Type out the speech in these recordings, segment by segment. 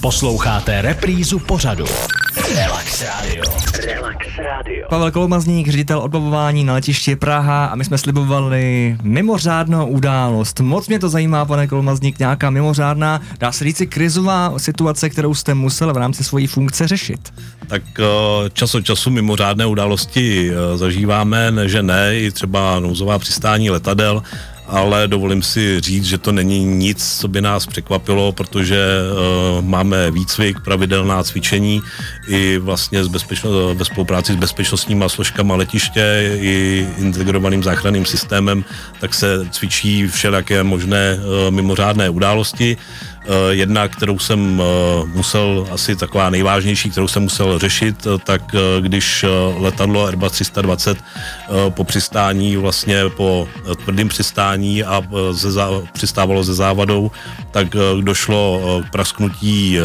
Posloucháte reprízu pořadu. Relax Radio. Relax Radio. Pavel Kolmazník, ředitel odbavování na letišti Praha a my jsme slibovali mimořádnou událost. Moc mě to zajímá, pane Kolmazník, nějaká mimořádná, dá se říci krizová situace, kterou jste musel v rámci svojí funkce řešit. Tak eh, čas od času mimořádné události eh, zažíváme, ne, že ne, i třeba nouzová přistání letadel, ale dovolím si říct, že to není nic, co by nás překvapilo, protože uh, máme výcvik, pravidelná cvičení i vlastně s bezpečno, ve spolupráci s bezpečnostníma složkama letiště i integrovaným záchranným systémem, tak se cvičí všelijaké možné uh, mimořádné události. Eh, jedna, kterou jsem eh, musel, asi taková nejvážnější, kterou jsem musel řešit, eh, tak když letadlo Airbus 320 po přistání, vlastně po tvrdém přistání a ze, přistávalo ze závadou, tak došlo k prasknutí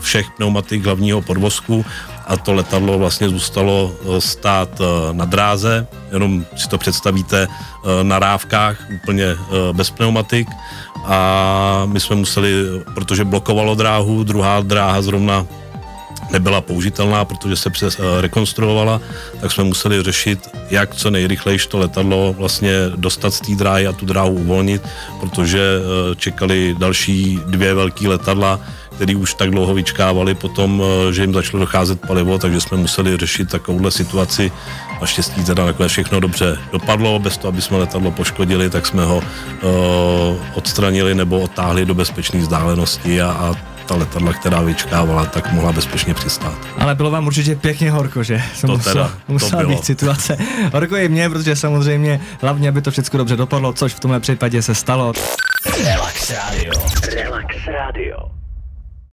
všech pneumatik hlavního podvozku a to letadlo vlastně zůstalo stát na dráze, jenom si to představíte na rávkách úplně bez pneumatik. A my jsme museli, protože blokovalo dráhu, druhá dráha zrovna nebyla použitelná, protože se přes, rekonstruovala, tak jsme museli řešit, jak co nejrychleji to letadlo vlastně dostat z té dráhy a tu dráhu uvolnit, protože čekali další dvě velké letadla, který už tak dlouho vyčkávali potom, eh, že jim začalo docházet palivo, takže jsme museli řešit takovouhle situaci. Naštěstí teda nakonec všechno dobře dopadlo, bez toho, aby jsme letadlo poškodili, tak jsme ho uh, odstranili nebo odtáhli do bezpečné vzdálenosti a, a ta letadla, která vyčkávala, tak mohla bezpečně přistát. Ale bylo vám určitě pěkně horko, že? To musel, teda, musela to být situace. Horko je mě, protože samozřejmě hlavně, aby to všechno dobře dopadlo, což v tomhle případě se stalo. Relax Radio.